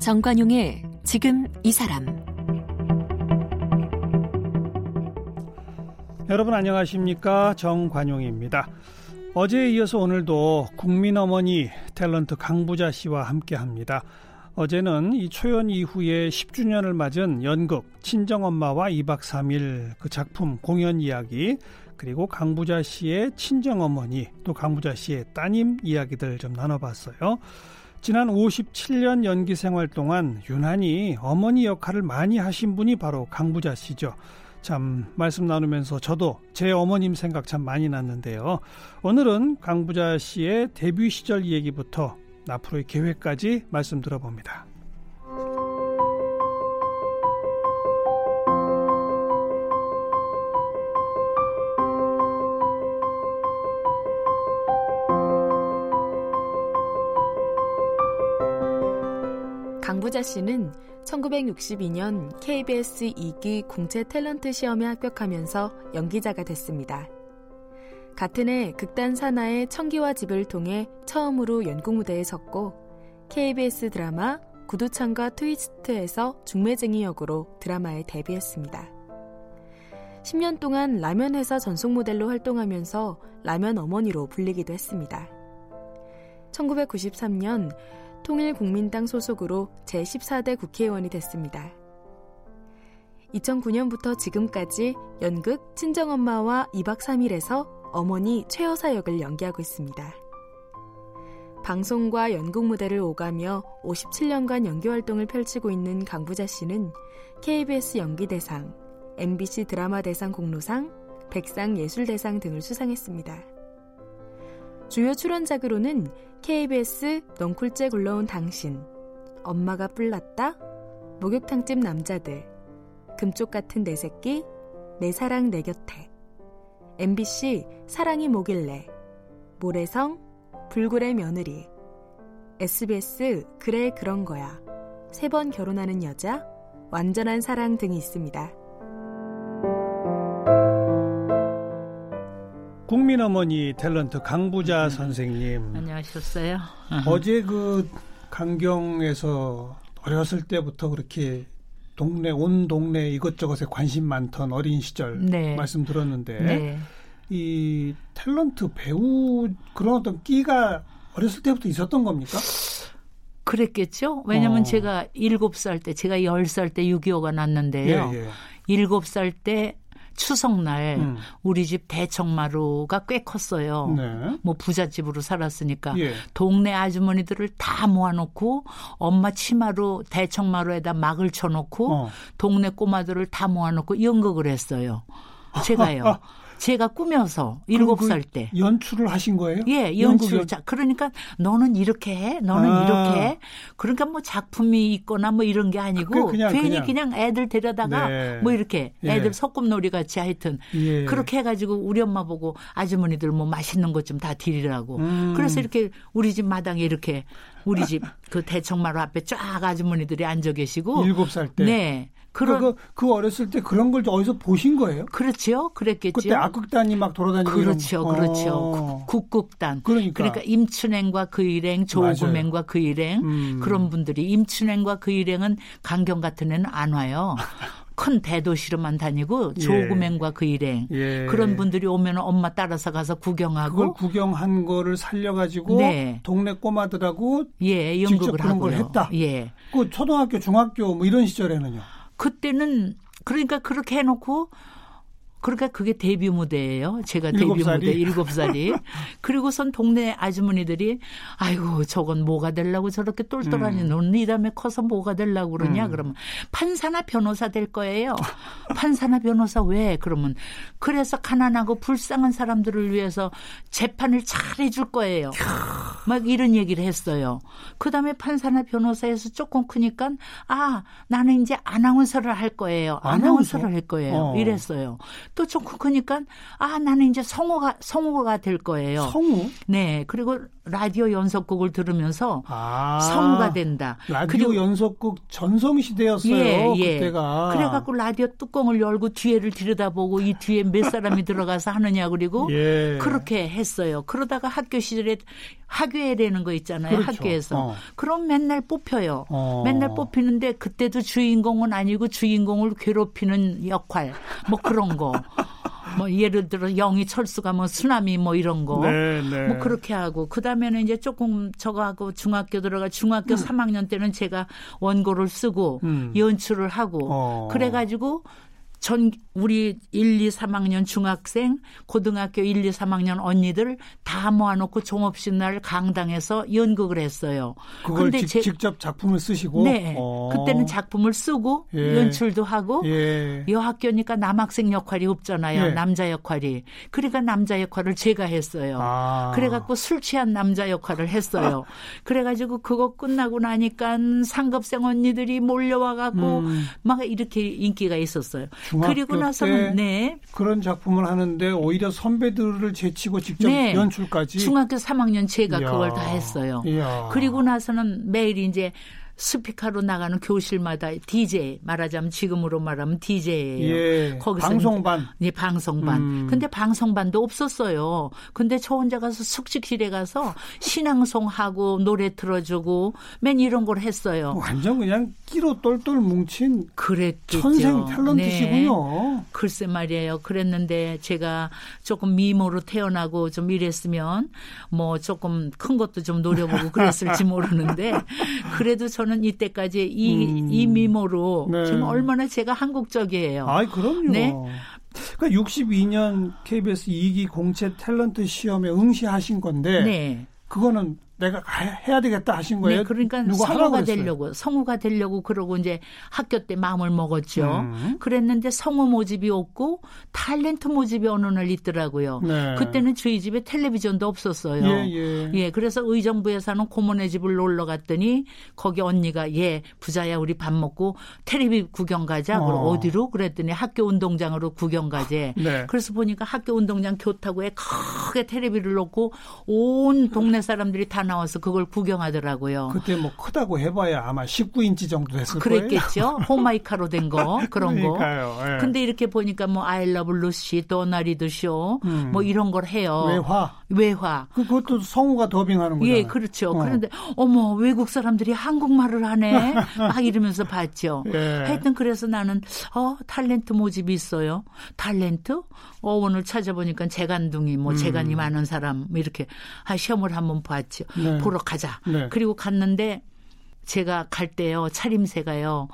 정관용의 지금 이 사람 여러분 안녕하십니까 정관용입니다. 어제에 이어서 오늘도 국민어머니 탤런트 강부자 씨와 함께합니다. 어제는 이 초연 이후에 10주년을 맞은 연극 친정엄마와 2박 3일 그 작품 공연 이야기 그리고 강부자 씨의 친정어머니 또 강부자 씨의 따님 이야기들 좀 나눠봤어요. 지난 57년 연기 생활 동안 유난히 어머니 역할을 많이 하신 분이 바로 강부자 씨죠. 참 말씀 나누면서 저도 제 어머님 생각 참 많이 났는데요. 오늘은 강부자 씨의 데뷔 시절 얘기부터 앞으로의 계획까지 말씀 들어봅니다. 강부자 씨는 1962년 KBS 2기 공채 탤런트 시험에 합격하면서 연기자가 됐습니다. 같은 해 극단 산하의 청기와 집을 통해 처음으로 연극 무대에 섰고 KBS 드라마 구두창과 트위스트에서 중매쟁이 역으로 드라마에 데뷔했습니다. 10년 동안 라면 회사 전속 모델로 활동하면서 라면 어머니로 불리기도 했습니다. 1993년 통일국민당 소속으로 제14대 국회의원이 됐습니다. 2009년부터 지금까지 연극 친정엄마와 2박 3일에서 어머니 최여사 역을 연기하고 있습니다. 방송과 연극 무대를 오가며 57년간 연기 활동을 펼치고 있는 강부자 씨는 KBS 연기대상, MBC 드라마 대상 공로상, 백상 예술대상 등을 수상했습니다. 주요 출연작으로는 KBS 넝쿨째 굴러온 당신, 엄마가 뿔났다, 목욕탕집 남자들, 금쪽 같은 내 새끼, 내 사랑 내 곁에, MBC 사랑이 뭐길래, 모래성, 불굴의 며느리, SBS 그래 그런 거야, 세 번 결혼하는 여자, 완전한 사랑 등이 있습니다. 국민어머니 탤런트 강부자 음. 선생님. 안녕하셨어요. 어제 그 강경에서 어렸을 때부터 그렇게 동네 온 동네 이것저것에 관심 많던 어린 시절 네. 말씀 들었는데 네. 이 탤런트 배우 그런 어떤 끼가 어렸을 때부터 있었던 겁니까? 그랬겠죠. 왜냐면 어. 제가 일곱 살 때, 제가 열살때 6.25가 났는데요. 예, 예. 일곱 살때 추석날 음. 우리 집 대청마루가 꽤 컸어요. 네. 뭐 부잣집으로 살았으니까 예. 동네 아주머니들을 다 모아놓고 엄마 치마로 대청마루에다 막을 쳐놓고 어. 동네 꼬마들을 다 모아놓고 연극을 했어요. 제가요. 제가 꾸며서 일곱 그살때 연출을 하신 거예요? 예, 연출. 자, 그러니까 너는 이렇게 해, 너는 아. 이렇게 해. 그러니까 뭐 작품이 있거나 뭐 이런 게 아니고 그냥, 괜히 그냥. 그냥. 애들 데려다가 네. 뭐 이렇게 예. 애들 예. 소꿉놀이 같이 하여튼 예. 그렇게 해가지고 우리 엄마 보고 아주머니들 뭐 맛있는 것 좀 다 드리라고. 음. 그래서 이렇게 우리 집 마당에 이렇게 우리 집 그 대청마루 앞에 쫙 아주머니들이 앉아 계시고 일곱 살 때. 네. 그런 그, 그 어렸을 때 그런 걸 어디서 보신 거예요? 그렇죠, 그랬겠죠. 그때 악극단이 막 돌아다니고 그렇죠, 이런. 그렇죠. 어. 국극단. 그러니까. 그러니까 임춘행과 그 일행, 조구맹과 그 일행 음. 그런 분들이 임춘행과 그 일행은 강경 같은 애는 안 와요. 큰 대도시로만 다니고 예. 조구맹과 그 일행 예. 그런 분들이 오면 엄마 따라서 가서 구경하고 그걸 구경한 거를 살려가지고 네. 동네 꼬마들하고 예 연극을. 걸 했다. 예. 그 초등학교, 중학교 뭐 이런 시절에는요. 그때는 그러니까 그렇게 해놓고 그러니까 그게 데뷔 무대예요. 제가 데뷔 무대 일곱 살이. 그리고선 동네 아주머니들이 아이고 저건 뭐가 되려고 저렇게 똘똘하니 음. 너이 다음에 커서 뭐가 되려고 그러냐 음. 그러면 판사나 변호사 될 거예요. 판사나 변호사 왜? 그러면 그래서 가난하고 불쌍한 사람들을 위해서 재판을 잘 해줄 거예요. 막 이런 얘기를 했어요. 그다음에 판사나 변호사에서 조금 크니까 아 나는 이제 아나운서를 할 거예요. 아나운서? 아나운서를 할 거예요. 어. 이랬어요. 또 조금 크니까 아 나는 이제 성우가 성우가 될 거예요. 성우? 네. 그리고 라디오 연속곡을 들으면서 아, 성우가 된다. 라디오 그리고 연속곡 전성 시대였어요. 예, 예. 그때가. 그래갖고 라디오 뚜껑을 열고 뒤에를 들여다보고 이 뒤에 몇 사람이 들어가서 하느냐 그리고 예. 그렇게 했어요. 그러다가 학교 시절에 학교에 되는 거 있잖아요. 그렇죠. 학교에서. 어. 그럼 맨날 뽑혀요. 어. 맨날 뽑히는데 그때도 주인공은 아니고 주인공을 괴롭히는 역할 뭐 그런 거. 뭐 예를 들어 영희 철수가 뭐 쓰나미 뭐 이런 거. 네, 네. 뭐 그렇게 하고 그다음에는 이제 조금 저거 하고 중학교 들어가 중학교 음. 3학년 때는 제가 원고를 쓰고 음. 연출을 하고 어. 그래 가지고 전 우리 1, 2, 3학년 중학생, 고등학교 1, 2, 3학년 언니들 다 모아놓고 종업식 날 강당에서 연극을 했어요. 그걸 직, 제, 직접 작품을 쓰시고? 네. 어. 그때는 작품을 쓰고 예. 연출도 하고 예. 여학교니까 남학생 역할이 없잖아요. 예. 남자 역할이. 그러니까 남자 역할을 제가 했어요. 아. 그래갖고 술 취한 남자 역할을 했어요. 그래가지고 그거 끝나고 나니까 상급생 언니들이 몰려와갖고 음. 막 이렇게 인기가 있었어요. 그리고 나서는 네. 그런 작품을 하는데 오히려 선배들을 제치고 직접 네. 연출까지 중학교 3학년 제가 이야. 그걸 다 했어요. 이야. 그리고 나서는 매일 이제 스피커로 나가는 교실마다 DJ 말하자면 지금으로 말하면 DJ예요. 예, 거기서 방송반. 네, 방송반. 음. 근데 방송반도 없었어요. 근데 저 혼자 가서 숙직실에 가서 신앙송하고 노래 틀어주고 맨 이런 걸 했어요. 완전 그냥 끼로 똘똘 뭉친 그랬겠죠. 천생 탤런트시군요. 네. 글쎄 말이에요. 그랬는데 제가 조금 미모로 태어나고 좀 이랬으면 뭐 조금 큰 것도 좀 노려보고 그랬을지 모르는데 그래도 저는 저는 이때까지 이, 음. 이 미모로 네. 지금 얼마나 제가 한국적이에요. 아, 그럼요. 네. 그러니까 62년 KBS 2기 공채 탤런트 시험에 응시하신 건데 네. 그거는 내가 해야 되겠다 하신 거예요? 네, 그러니까 성우가 되려고 성우가 되려고 그러고 이제 학교 때 마음을 먹었죠. 음. 그랬는데 성우 모집이 없고 탤런트 모집이 어느 날 있더라고요. 네. 그때는 저희 집에 텔레비전도 없었어요. 예, 예. 예, 그래서 의정부에 사는 고모네 집을 놀러 갔더니 거기 언니가 예 부자야 우리 밥 먹고 텔레비 구경 가자. 어. 그럼 어디로? 그랬더니 학교 운동장으로 구경 가재. 네. 그래서 보니까 학교 운동장 교타구에 크게 텔레비를 놓고 온 동네 사람들이 다 나와서 그걸 구경하더라고요. 그때 뭐 크다고 해봐야 아마 19인치 정도 됐을 그랬겠죠? 거예요. 호마이카로 된 거 그런 그러니까요. 거. 예. 근데 이렇게 보니까 뭐 아이러브 루시, 도나리드 쇼, 음. 뭐 이런 걸 해요. 외화. 외화. 그, 그것도 성우가 더빙하는 거잖아요. 예, 그렇죠. 어. 그런데 어머 외국 사람들이 한국말을 하네. 막 이러면서 봤죠. 예. 하여튼 그래서 나는 어 탤런트 모집이 있어요. 탤런트? 어 오늘 찾아보니까 재간둥이, 뭐 음. 재간이 많은 사람 뭐 이렇게 아, 시험을 한번 봤죠. 네. 보러 가자. 네. 그리고 갔는데 제가 갈 때요 차림새가요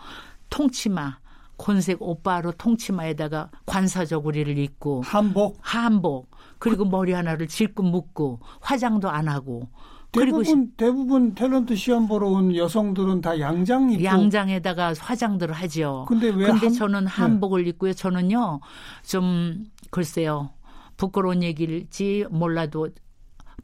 통치마 곤색 오빠로 통치마에다가 관사저고리를 입고 한복 한복 그리고 그, 머리 하나를 질끈 묶고 화장도 안 하고 대부분 대부분 탤런트 시험 보러 온 여성들은 다 양장 입고 양장에다가 화장들을 하죠. 근데 왜 근데 한, 저는 네. 한복을 네. 입고요. 저는요 좀 글쎄요 부끄러운 얘기일지 몰라도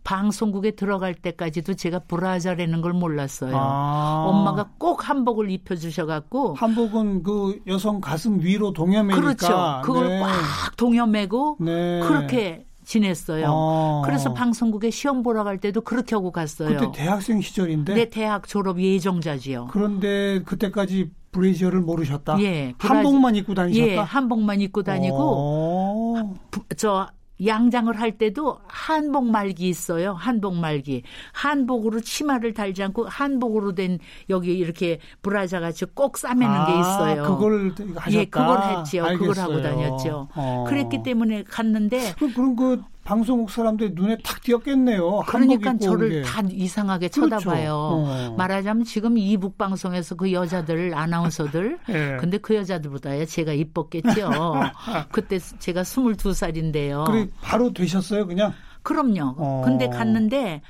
방송국에 들어갈 때까지도 제가 브라자라는 걸 몰랐어요. 아. 엄마가 꼭 한복을 입혀주셔갖고 한복은 그 여성 가슴 위로 동여매니까 그렇죠. 그걸 네. 꽉 동여매고 네. 그렇게 지냈어요. 아. 그래서 방송국에 시험 보러 갈 때도 그렇게 하고 갔어요. 그때 대학생 시절인데? 네, 대학 졸업 예정자지요. 그런데 그때까지 브레이저를 모르셨다? 예. 브라지... 한복만 입고 다니셨다? 예, 한복만 입고 다니고, 어. 저 양장을 할 때도 한복 말기 있어요. 한복 말기. 한복으로 치마를 달지 않고 한복으로 된 여기 이렇게 브라자 같이 꼭 싸매는 아, 게 있어요. 그걸 하셨다. 예, 그걸 했지요. 알겠어요. 그걸 하고 다녔죠. 어. 그랬기 때문에 갔는데 그럼 그 방송국 사람들이 눈에 탁 띄었겠네요. 그러니까 저를 다 이상하게 그렇죠. 쳐다봐요. 어. 말하자면 지금 이 북 방송에서 그 여자들 아나운서들 네. 근데 그 여자들보다야 제가 이뻤겠죠. 그때 제가 22살인데요. 그래 바로 되셨어요, 그냥? 그럼요. 어. 근데 갔는데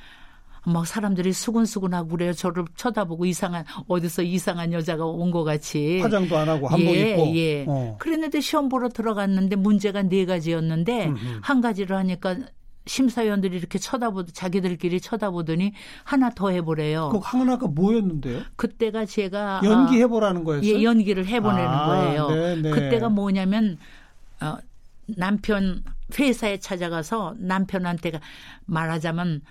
막 사람들이 수근수근하고 그래요. 저를 쳐다보고 이상한 어디서 이상한 여자가 온 것 같이 화장도 안 하고 한복 예, 입고 예. 어. 그랬는데 시험 보러 들어갔는데 문제가 네 가지였는데 음흠. 한 가지를 하니까 심사위원들이 이렇게 쳐다보 자기들끼리 쳐다보더니 하나 더 해보래요. 그 하나가 뭐였는데요? 그때가 제가 연기 해보라는 거였어요. 예, 연기를 해보내는 아, 거예요. 네네. 네. 그때가 뭐냐면 어, 남편 회사에 찾아가서 남편한테 말하자면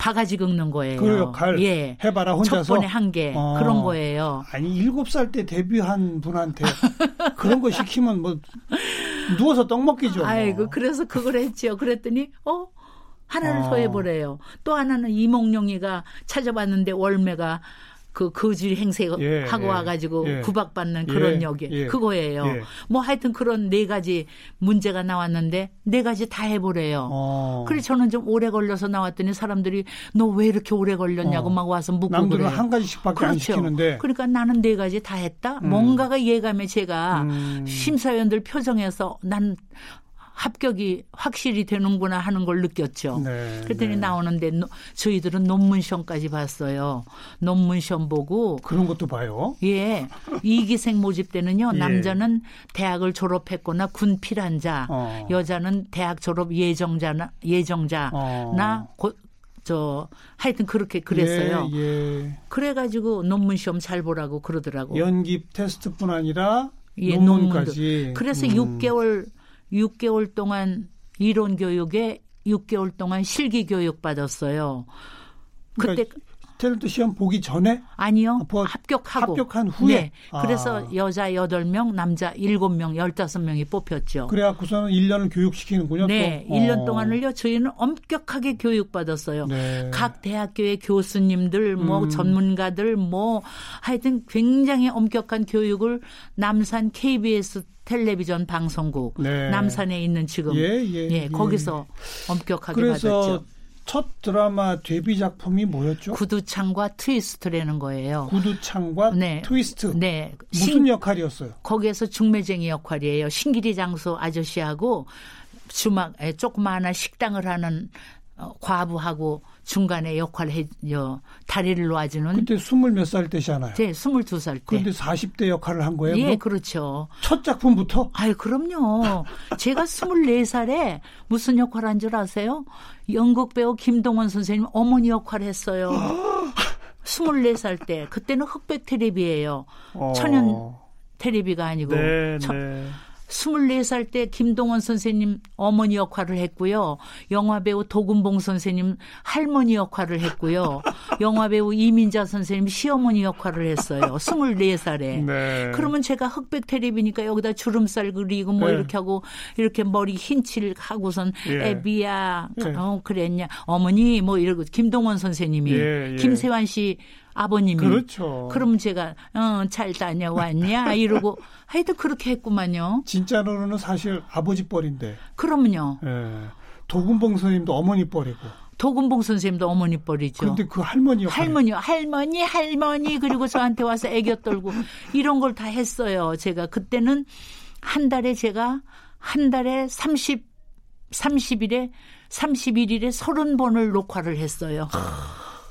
바가지 긁는 거예요. 그 역할 예. 해봐라 혼자서. 첫 번에 한게 어. 그런 거예요. 아니 일곱 살 때 데뷔한 분한테 그런 거 시키면 뭐 누워서 떡 먹기죠. 뭐. 아이고 그래서 그걸 했죠. 그랬더니 어 하나를 어. 더 해보래요. 또 하나는 이몽룡이가 찾아봤는데 월매가 그 거질 행세하고 예, 예, 와가지고 예. 구박받는 그런 예, 역이 예. 그거예요. 예. 뭐 하여튼 그런 네 가지 문제가 나왔는데 네 가지 다 해보래요. 어. 그래서 저는 좀 오래 걸려서 나왔더니 사람들이 너 왜 이렇게 오래 걸렸냐고 어. 막 와서 묻고 남들은 그래요. 한 가지씩밖에 그렇죠. 안 시키는데 그러니까 나는 네 가지 다 했다. 음. 뭔가가 예감에 제가 음. 심사위원들 표정에서 난 합격이 확실히 되는구나 하는 걸 느꼈죠. 네, 그랬더니 네. 나오는데 노, 저희들은 논문 시험까지 봤어요. 논문 시험 보고 그런 것도 봐요. 예. 이기생 모집 때는요. 예. 남자는 대학을 졸업했거나 군 필환자, 어. 여자는 대학 졸업 예정자나 예정자나 어. 고, 저 하여튼 그렇게 그랬어요. 예, 예. 그래가지고 논문 시험 잘 보라고 그러더라고. 연기 테스트뿐 아니라 예, 논문까지. 그래서 음. 6개월 6개월 동안 이론 교육에 6개월 동안 실기 교육 받았어요. 그때 그러니까 탤런트 시험 보기 전에? 아니요. 아, 합격하고. 합격한 후에? 네. 그래서 아. 여자 8명, 남자 7명, 15명이 뽑혔죠. 그래갖고서는 1년을 교육시키는군요. 네. 또. 1년 어. 동안을요. 저희는 엄격하게 교육받았어요. 네. 각 대학교의 교수님들, 뭐 음. 전문가들, 뭐 하여튼 굉장히 엄격한 교육을 남산 KBS 텔레비전 방송국 네. 남산에 있는 지금 예, 예, 예, 예. 거기서 엄격하게 그래서 받았죠. 첫 드라마 데뷔 작품이 뭐였죠? 구두창과 트위스트라는 거예요. 구두창과 네. 트위스트. 네. 무슨 신, 역할이었어요? 거기에서 중매쟁이 역할이에요. 신기료 장수 아저씨하고 주막 조그마한 식당을 하는 어, 과부하고 중간에 역할을 해요. 다리를 놓아주는. 그때 스물 몇 살 때잖아요. 네, 스물두 살 때. 그런데 40대 역할을 한 거예요? 예, 그럼? 그렇죠. 첫 작품부터? 아유, 그럼요. 제가 스물네 살에 무슨 역할 한 줄 아세요? 연극 배우 김동원 선생님 어머니 역할 했어요. 스물네 살 때. 그때는 흑백 테레비예요. 어. 천연 테레비가 아니고. 네, 천, 네. 24살 때 김동원 선생님 어머니 역할을 했고요. 영화배우 도금봉 선생님 할머니 역할을 했고요. 영화배우 이민자 선생님 시어머니 역할을 했어요. 24살에. 네. 그러면 제가 흑백 테레비니까 여기다 주름살 그리고 뭐 네. 이렇게 하고 이렇게 머리 흰칠 하고선 예. 애비야 예. 어 그랬냐 어머니 뭐 이러고 김동원 선생님이 예, 예. 김세환 씨 아버님이. 그렇죠. 그럼 제가 어, 잘 다녀왔냐 이러고 하여튼 그렇게 했구만요. 진짜로는 사실 아버지 뻘인데. 그럼요. 예. 도금봉 선생님도 어머니 뻘이고. 도금봉 선생님도 어머니 뻘이죠. 그런데 그 할머니요. 할머니, 할머니, 할머니 그리고 저한테 와서 애교 떨고 이런 걸 다 했어요. 제가 그때는 한 달에 제가 한 달에 30 30일에 31일에 30번을 녹화를 했어요.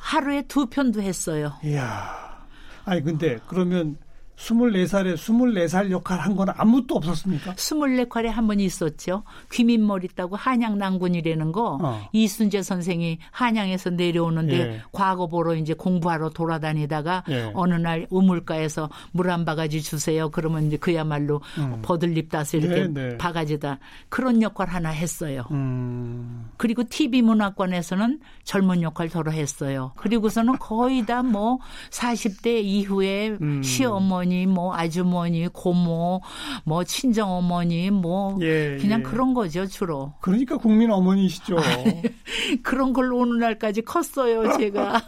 하루에 두 편도 했어요. 이야. 아니 근데 그러면 24살에 24살 역할 한 건 아무것도 없었습니까? 24칼에 한 번 있었죠. 귀민머리 따고 한양 난군이라는 거 어. 이순재 선생이 한양에서 내려오는데 예. 과거 보러 이제 공부하러 돌아다니다가 예. 어느 날 우물가에서 물 한 바가지 주세요. 그러면 이제 그야말로 음. 버들립 따서 이렇게 네, 네. 바가지다 그런 역할 하나 했어요. 음. 그리고 TV 문화권에서는 젊은 역할 더러 했어요. 그리고서는 거의 다 뭐 40대 이후에 음. 시어머니 어머니, 뭐 아주머니, 고모, 뭐 친정 어머니, 뭐 예, 그냥 예. 그런 거죠 주로. 그러니까 국민 어머니시죠. 그런 걸로 오는 날까지 컸어요 제가.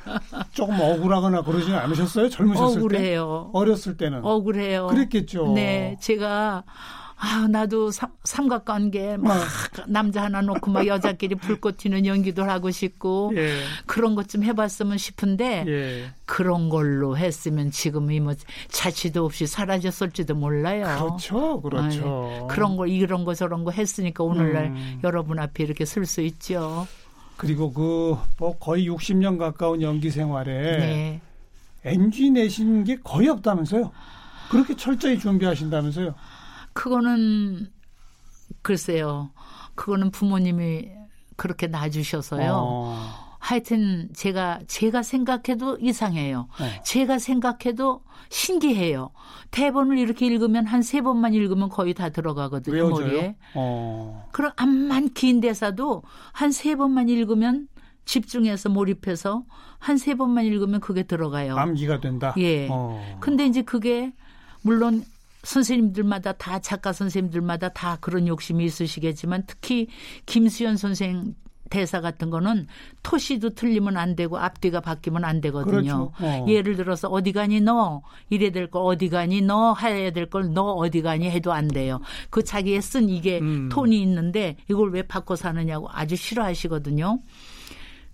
조금 억울하거나 그러지는 않으셨어요 젊으셨을 억울해요. 때? 어렸을 때는. 억울해요. 그랬겠죠. 네, 제가. 아, 나도 삼, 삼각관계 막 어. 남자 하나 놓고 막 여자끼리 불꽃 튀는 연기도 하고 싶고 예. 그런 것 좀 해봤으면 싶은데 예. 그런 걸로 했으면 지금 이 뭐 자취도 없이 사라졌을지도 몰라요. 그렇죠, 그렇죠. 아, 그런 거 이런 거 저런 거 했으니까 오늘날 음. 여러분 앞에 이렇게 설 수 있죠. 그리고 그 뭐 거의 60년 가까운 연기 생활에 네. NG 내신 게 거의 없다면서요? 그렇게 철저히 준비하신다면서요? 그거는 글쎄요. 그거는 부모님이 그렇게 놔주셔서요. 어. 하여튼 제가 제가 생각해도 이상해요. 네. 제가 생각해도 신기해요. 대본을 이렇게 읽으면 한 세 번만 읽으면 거의 다 들어가거든요 외워져요? 머리에. 어. 그럼 암만 긴 대사도 한 세 번만 읽으면 집중해서 몰입해서 한 세 번만 읽으면 그게 들어가요. 암기가 된다. 예. 어. 근데 이제 그게 물론 선생님들마다 다 작가 선생님들마다 다 그런 욕심이 있으시겠지만 특히 김수현 선생 대사 같은 거는 토시도 틀리면 안 되고 앞뒤가 바뀌면 안 되거든요. 그렇죠. 어. 예를 들어서 어디 가니 너 이래 될 걸 어디 가니 너 해야 될 걸 너 어디 가니 해도 안 돼요. 그 자기의 쓴 이게 음. 톤이 있는데 이걸 왜 바꿔 사느냐고 아주 싫어하시거든요.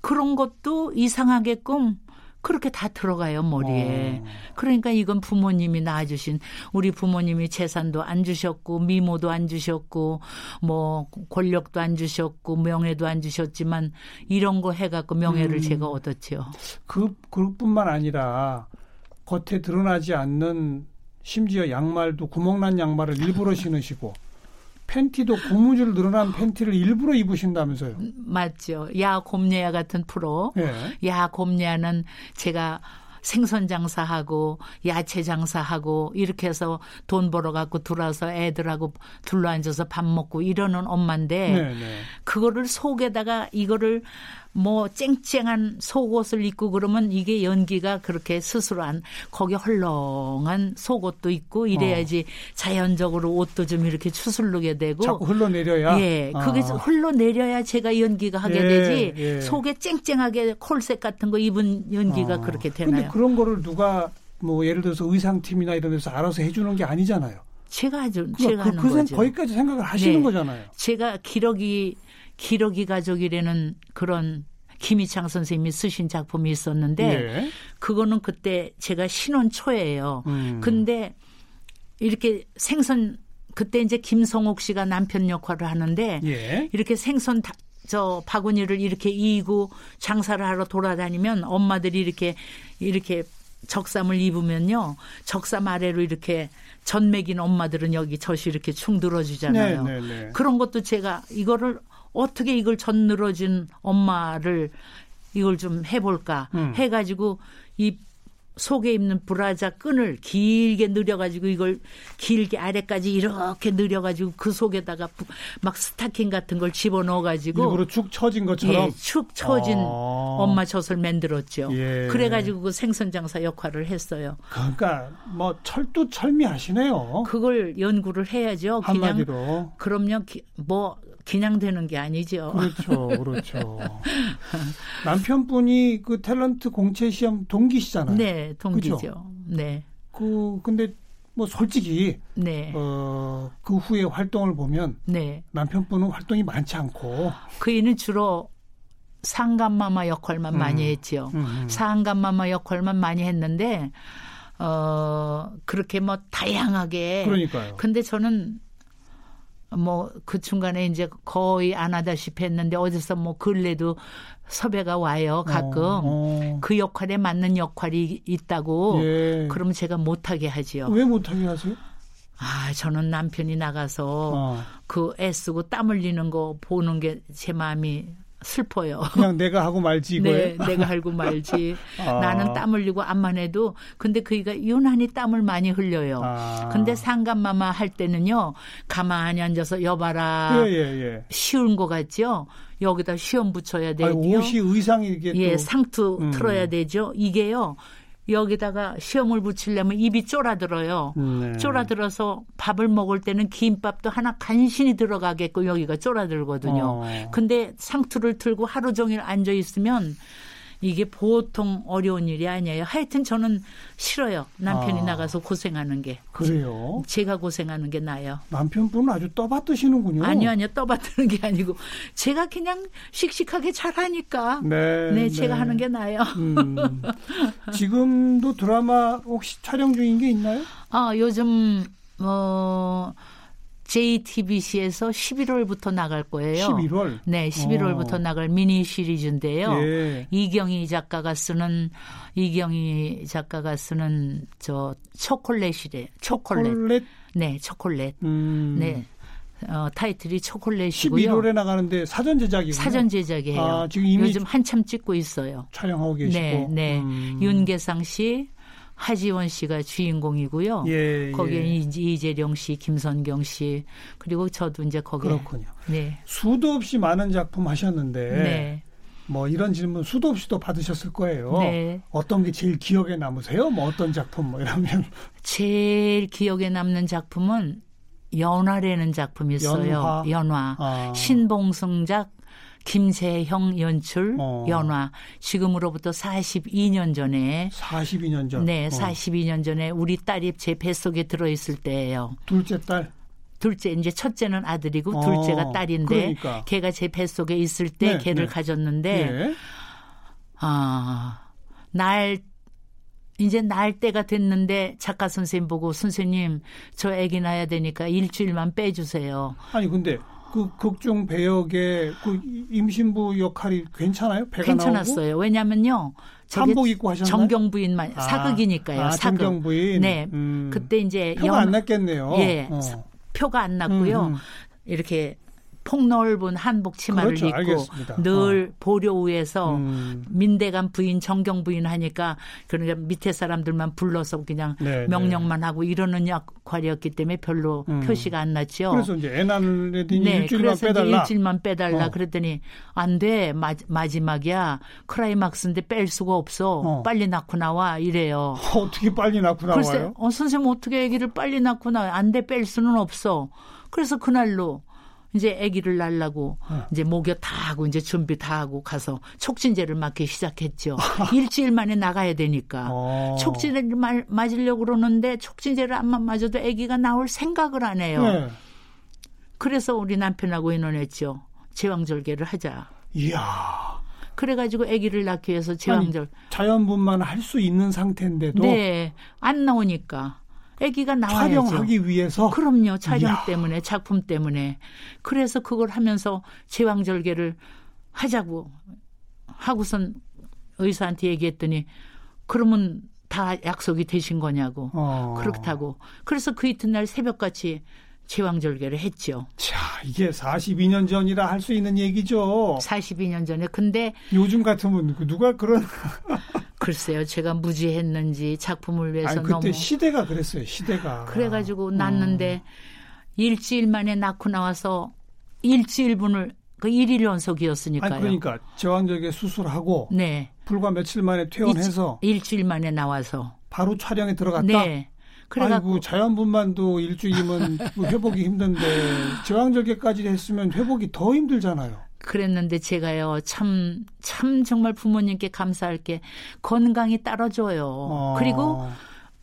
그런 것도 이상하게끔 그렇게 다 들어가요 머리에. 어. 그러니까 이건 부모님이 낳아주신 우리 부모님이 재산도 안 주셨고 미모도 안 주셨고 뭐 권력도 안 주셨고 명예도 안 주셨지만 이런 거 해갖고 명예를 음. 제가 얻었죠. 그 그뿐만 아니라 겉에 드러나지 않는 심지어 양말도 구멍난 양말을 일부러 신으시고 팬티도 고무줄 늘어난 팬티를 일부러 입으신다면서요. 맞죠. 야 곰녀야 같은 프로. 예. 야 곰냐는 제가 생선 장사하고 야채 장사하고 이렇게 해서 돈 벌어 갖고 들어와서 애들하고 둘러앉아서 밥 먹고 이러는 엄마인데 네, 네. 그거를 속에다가 이거를 뭐 쨍쨍한 속옷을 입고 그러면 이게 연기가 그렇게 스스로 안 거기 헐렁한 속옷도 있고 이래야지 자연적으로 옷도 좀 이렇게 추슬르게 되고 자꾸 흘러내려야. 예, 그게 아. 흘러내려야 제가 연기가 하게 예, 되지 예. 속에 쨍쨍하게 콜색 같은 거 입은 연기가 아. 그렇게 근데 되나요? 그런 거를 누가 뭐 예를 들어서 의상팀이나 이런 데서 알아서 해주는 게 아니잖아요. 제가 하죠. 그러니까 제가 그, 하는 그 생- 거죠. 거기까지 생각을 하시는 네. 거잖아요. 제가 기러기 기러기 가족이라는 그런 김희창 선생님이 쓰신 작품이 있었는데 예. 그거는 그때 제가 신혼 초예요. 음. 근데 이렇게 생선 그때 이제 김성옥 씨가 남편 역할을 하는데 예. 이렇게 생선 다, 저 바구니를 이렇게 이고 장사를 하러 돌아다니면 엄마들이 이렇게 이렇게 적삼을 입으면요 적삼 아래로 이렇게 전맥인 엄마들은 여기 젖이 이렇게 충 들어주잖아요. 네, 네, 네. 그런 것도 제가 이거를 어떻게 이걸 전 늘어진 엄마를 이걸 좀 해볼까 음. 해가지고 이 속에 입는 브라자 끈을 길게 늘여가지고 이걸 길게 아래까지 이렇게 늘여가지고 그 속에다가 부- 막 스타킹 같은 걸 집어넣어가지고 일부러 축 처진 것처럼. 예, 축 처진 어. 엄마 젖을 만들었죠. 예. 그래가지고 그 생선장사 역할을 했어요. 그러니까 뭐 철두철미하시네요. 그걸 연구를 해야죠. 그냥 한마디로. 그럼요. 기- 뭐 그냥 되는 게 아니죠. 그렇죠, 그렇죠. 남편분이 그 탤런트 공채 시험 동기시잖아요. 네, 동기죠. 그죠? 네, 그 근데 뭐 솔직히 네, 어, 그 후에 활동을 보면 네. 남편분은 활동이 많지 않고 그이는 주로 상감마마 역할만 음. 많이 했지요. 음, 음. 상감마마 역할만 많이 했는데 어 그렇게 뭐 다양하게 그러니까요. 근데 저는 뭐 그 중간에 이제 거의 안 하다시피 했는데 어디서 뭐 근래도 섭외가 와요 가끔 어, 어. 그 역할에 맞는 역할이 있다고 예. 그럼 제가 못하게 하지요. 왜 못하게 하세요? 아 저는 남편이 나가서 어. 그 애쓰고 땀 흘리는 거 보는 게 제 마음이 슬퍼요. 그냥 내가 하고 말지 이거예요. 네, 내가 알고 말지. 아. 나는 땀 흘리고 암만 해도 근데 그이가 유난히 땀을 많이 흘려요. 아. 근데 상감마마 할 때는요 가만히 앉아서 여봐라 예, 예, 예. 쉬운 거 같죠. 여기다 시험 붙여야. 아니, 옷이 의상이 이게 예, 또 상투 음. 틀어야 되죠. 이게요. 여기다가 시험을 붙이려면 입이 쫄아들어요. 네. 쫄아들어서 밥을 먹을 때는 김밥도 하나 간신히 들어가게끔 여기가 쫄아들거든요. 어. 근데 상투를 틀고 하루 종일 앉아 있으면 이게 보통 어려운 일이 아니에요. 하여튼 저는 싫어요. 남편이 아. 나가서 고생하는 게. 그래요. 제가 고생하는 게 나아요. 남편분은 아주 떠받드시는군요. 아니요, 아니요. 떠받드는 게 아니고 제가 그냥 씩씩하게 잘하니까 네, 네, 제가 하는 게 나아요. 음. 지금도 드라마 혹시 촬영 중인 게 있나요? 아, 요즘 어 JTBC에서 11월부터 나갈 거예요. 11월. 네, 11월부터 어. 나갈 미니 시리즈인데요. 예. 이경희 작가가 쓰는 이경희 작가가 쓰는 저 초콜릿이래. 초콜릿. 초콜릿. 네, 초콜릿. 음. 네. 어, 타이틀이 초콜릿이고요. 11월에 나가는데 사전 제작이군요. 사전 제작이에요. 아, 지금 이미 요즘 한참 찍고 있어요. 촬영하고 계시고. 네, 네. 음. 윤계상 씨, 하지원 씨가 주인공이고요. 예, 거기에 예. 이재령 씨, 김선경 씨 그리고 저도 이제 거기에 그렇군요. 네. 수도 없이 많은 작품 하셨는데 네. 뭐 이런 질문 수도 없이 도 받으셨을 거예요. 네. 어떤 게 제일 기억에 남으세요? 뭐 어떤 작품 뭐 이러면 제일 기억에 남는 작품은 연화라는 작품이 있어요. 연화, 연화. 아. 신봉승작 김세형 연출 어. 연화 지금으로부터 42년 전에 42년 전. 네, 42년 어. 전에 우리 딸이 제 뱃속에 들어 있을 때예요. 둘째 딸. 둘째 이제 첫째는 아들이고 어. 둘째가 딸인데 그러니까. 걔가 제 뱃속에 있을 때 네, 걔를 네. 가졌는데 네. 아날 이제 날 때가 됐는데 작가 선생님 보고 선생님 저 아기 낳아야 되니까 일주일만 빼주세요. 아니 근데 그 극중 배역의 그 임신부 역할이 괜찮아요? 배가 괜찮았어요. 나오고? 왜냐면요. 한복 입고 하셨나요? 정경 부인만 아, 사극이니까요. 아, 사극. 정경 부인. 네. 음. 그때 이제 표가 영, 안 났겠네요. 예. 어. 표가 안 났고요. 음, 음. 이렇게 폭넓은 한복 치마를 그렇죠, 입고 알겠습니다. 늘 어. 보료 위에서 음. 민대감 부인 정경 부인 하니까 그러니까 밑에 사람들만 불러서 그냥 네, 네. 명령만 네. 하고 이러는 역할이었기 때문에 별로 음. 표시가 안 났죠. 그래서 이제 애나는 네, 일주일만 빼달라. 일주일만 빼달라 어. 그랬더니 안 돼. 마, 마지막이야. 크라이막스인데 뺄 수가 없어. 어. 빨리 낳고 나와 이래요. 어떻게 빨리 낳고 나와요? 글쎄, 어, 선생님 어떻게 아기를 빨리 낳고 나와? 안 돼. 뺄 수는 없어. 그래서 그날로 이제 아기를 낳으려고 어. 이제 목욕 다 하고 이제 준비 다 하고 가서 촉진제를 맞기 시작했죠. 일주일 만에 나가야 되니까. 어. 촉진제를 맞으려고 그러는데 촉진제를 안 맞아도 아기가 나올 생각을 안 해요. 네. 그래서 우리 남편하고 의논했죠. 제왕절개를 하자. 이야. 그래가지고 아기를 낳기 위해서 제왕절. 아니, 자연분만 할 수 있는 상태인데도. 네. 안 나오니까. 아기가 나와야죠. 촬영하기 위해서? 그럼요. 촬영 이야. 때문에 작품 때문에. 그래서 그걸 하면서 제왕절개를 하자고 하고선 의사한테 얘기했더니 그러면 다 약속이 되신 거냐고. 어. 그렇다고. 그래서 그 이튿날 새벽같이 제왕절개를 했죠. 자, 이게 42년 전이라 할 수 있는 얘기죠. 42년 전에. 근데 요즘 같으면 누가 그런 글쎄요, 제가 무지했는지 작품을 위해서 아니, 그때 너무 시대가 그랬어요. 시대가 그래가지고 낳는데 음. 일주일 만에 낳고 나와서 일주일 분을 그 일일 연속이었으니까요. 아니, 그러니까 제왕절개 수술하고 네. 불과 며칠 만에 퇴원해서 일, 주 일 만에 나와서 바로 촬영에 들어갔다. 네. 그래가지고 자연분만도 일주일이면 뭐 회복이 힘든데 제왕절개까지 했으면 회복이 더 힘들잖아요. 그랬는데 제가요 참참 참 정말 부모님께 감사할 게 건강이 따라줘요. 어. 그리고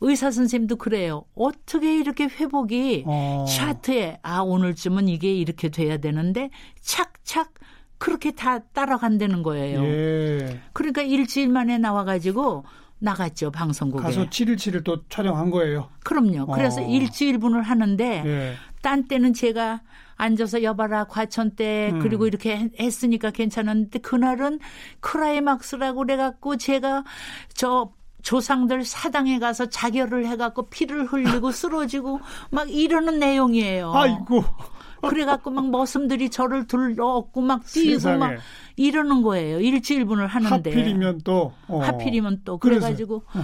의사 선생님도 그래요. 어떻게 이렇게 회복이 어. 차트에 아 오늘쯤은 이게 이렇게 돼야 되는데 착착 그렇게 다 따라간다는 거예요. 예. 그러니까 일주일 만에 나와가지고 나갔죠 방송국에. 가서 7일 7일 또 촬영한 거예요. 그럼요. 그래서 어. 일주일분을 하는데 예. 딴 때는 제가 앉아서 여봐라 과천 때 음. 그리고 이렇게 했으니까 괜찮았는데 그날은 크라이막스라고 그래갖고 제가 저 조상들 사당에 가서 자결을 해갖고 피를 흘리고 쓰러지고 막 이러는 내용이에요. 아이고. 그래갖고 막 머슴들이 저를 둘러엎고 막 뛰고 세상에. 막 이러는 거예요. 일주일분을 하는데. 하필이면 또. 어. 하필이면 또. 그래가지고 어.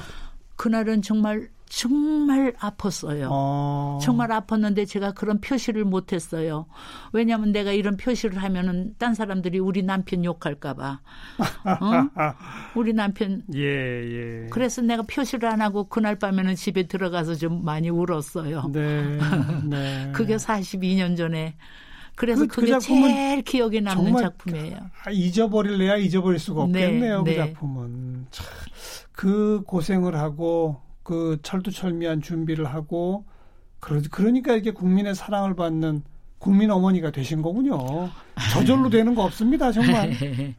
그날은 정말 정말 아팠어요. 어. 정말 아팠는데 제가 그런 표시를 못했어요. 왜냐하면 내가 이런 표시를 하면은 딴 사람들이 우리 남편 욕할까봐. 어? 우리 남편. 예, 예. 그래서 내가 표시를 안 하고 그날 밤에는 집에 들어가서 좀 많이 울었어요. 네. 네. 그게 42년 전에. 그래서 그, 그 그게 제일 기억에 남는 작품이에요. 아, 잊어버릴래야 잊어버릴 수가 네, 없겠네요. 네, 그 네. 작품은. 참, 그 고생을 하고 그 철두철미한 준비를 하고 그러, 그러니까 이게 국민의 사랑을 받는 국민 어머니가 되신 거군요. 저절로 되는 거 없습니다, 정말. 네.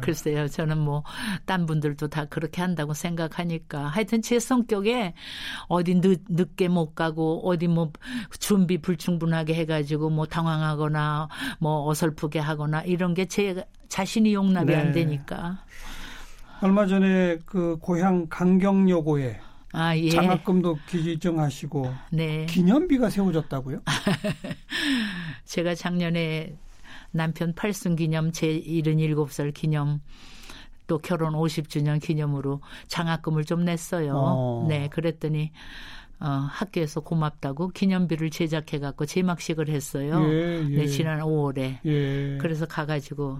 글쎄요, 저는 뭐, 딴 분들도 다 그렇게 한다고 생각하니까. 하여튼 제 성격에 어디 늦, 늦게 못 가고, 어디 뭐, 준비 불충분하게 해가지고 뭐 당황하거나, 뭐 어설프게 하거나, 이런 게 제 자신이 용납이 네. 안 되니까. 얼마 전에 그 고향 강경여고에 아, 예. 장학금도 기증하시고 네. 기념비가 세워졌다고요? 제가 작년에 남편 팔순 기념 제 77살 기념 또 결혼 50주년 기념으로 장학금을 좀 냈어요. 어. 네, 그랬더니 어, 학교에서 고맙다고 기념비를 제작해 갖고 제막식을 했어요. 예, 예. 네, 지난 5월에. 예. 그래서 가 가지고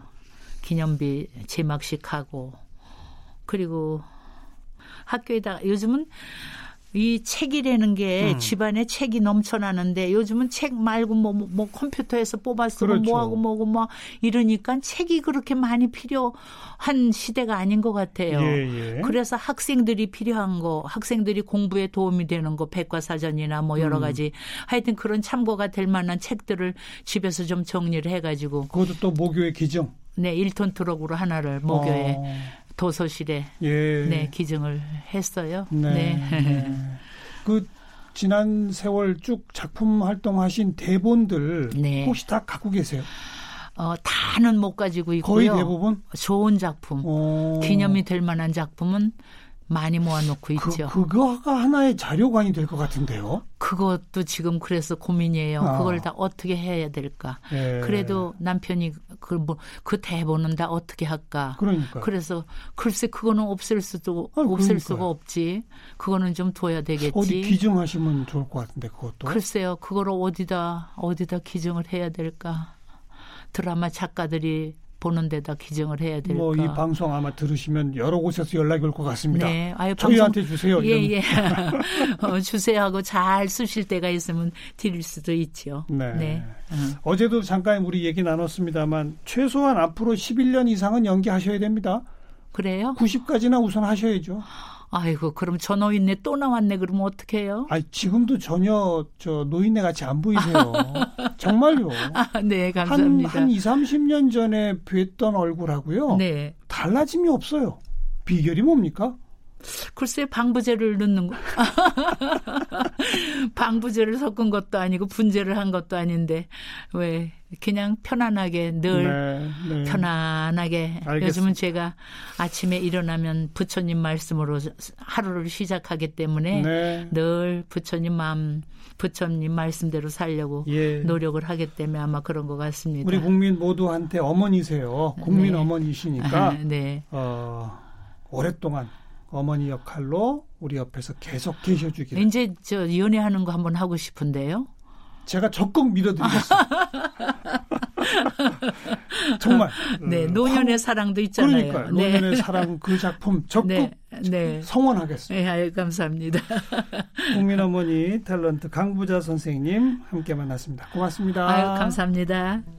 기념비 제막식 하고 그리고 학교에다 요즘은 이 책이라는 게 음. 집안에 책이 넘쳐나는데 요즘은 책 말고 뭐, 뭐, 뭐 컴퓨터에서 뽑아 쓰고 그렇죠. 뭐하고 뭐고 뭐 이러니까 책이 그렇게 많이 필요한 시대가 아닌 것 같아요. 예, 예. 그래서 학생들이 필요한 거, 학생들이 공부에 도움이 되는 거, 백과사전이나 뭐 여러 음. 가지 하여튼 그런 참고가 될 만한 책들을 집에서 좀 정리를 해가지고. 그것도 또 모교의 기증. 네, 1톤 트럭으로 하나를 모교에 어. 도서실에 예. 네, 기증을 했어요. 네. 네. 네. 그 지난 세월 쭉 작품 활동하신 대본들 네. 혹시 다 갖고 계세요? 어, 다는 못 가지고 있고요. 거의 대부분 좋은 작품, 오. 기념이 될 만한 작품은 많이 모아놓고 그, 있죠. 그거가 하나의 자료관이 될 것 같은데요. 그것도 지금 그래서 고민이에요. 아. 그걸 다 어떻게 해야 될까. 예. 그래도 남편이 그, 뭐, 그 대본은 다 어떻게 할까. 그러니까. 그래서 글쎄 그거는 없앨 수도 아, 없앨 그러니까요. 수가 없지. 그거는 좀 둬야 되겠지. 어디 기증하시면 좋을 것 같은데 그것도. 글쎄요. 그거를 어디다 어디다 기증을 해야 될까. 드라마 작가들이 보는 데다 기증을 해야 될까. 뭐 이 방송 아마 들으시면 여러 곳에서 연락이 올 것 같습니다. 네. 아유, 저희한테 방송, 주세요. 예, 예. 어, 주세요 하고 잘 쓰실 때가 있으면 드릴 수도 있죠. 네. 네. 어. 제도 잠깐 우리 얘기 나눴습니다만 최소한 앞으로 11년 이상은 연기하셔야 됩니다. 그래요? 90까지나 우선 하셔야죠. 아이고 그럼 저 노인네 또 나왔네 그러면 어떡해요? 아 지금도 전혀 저 노인네 같이 안 보이세요. 정말요. 아, 네 감사합니다. 한, 한 2, 30년 전에 뵀던 얼굴하고요. 네. 달라짐이 없어요. 비결이 뭡니까? 글쎄 방부제를 넣는 거. 방부제를 섞은 것도 아니고 분제를 한 것도 아닌데 왜 그냥 편안하게 늘 네, 네. 편안하게 알겠습니다. 요즘은 제가 아침에 일어나면 부처님 말씀으로 하루를 시작하기 때문에 네. 늘 부처님 마음 부처님 말씀대로 살려고 예. 노력을 하기 때문에 아마 그런 것 같습니다. 우리 국민 모두한테 어머니세요. 국민 네. 어머니시니까 네. 어, 오랫동안 어머니 역할로 우리 옆에서 계속 계셔주기를. 이제 저 연애하는 거 한번 하고 싶은데요. 제가 적극 밀어드리겠습니다. 정말. 네, 음, 노년의 화... 사랑도 있잖아요. 그러니까요. 네. 노년의 사랑 그 작품 적극 네, 네. 성원하겠습니다. 네, 감사합니다. 국민 어머니 탤런트 강부자 선생님 함께 만났습니다. 고맙습니다. 아유, 감사합니다.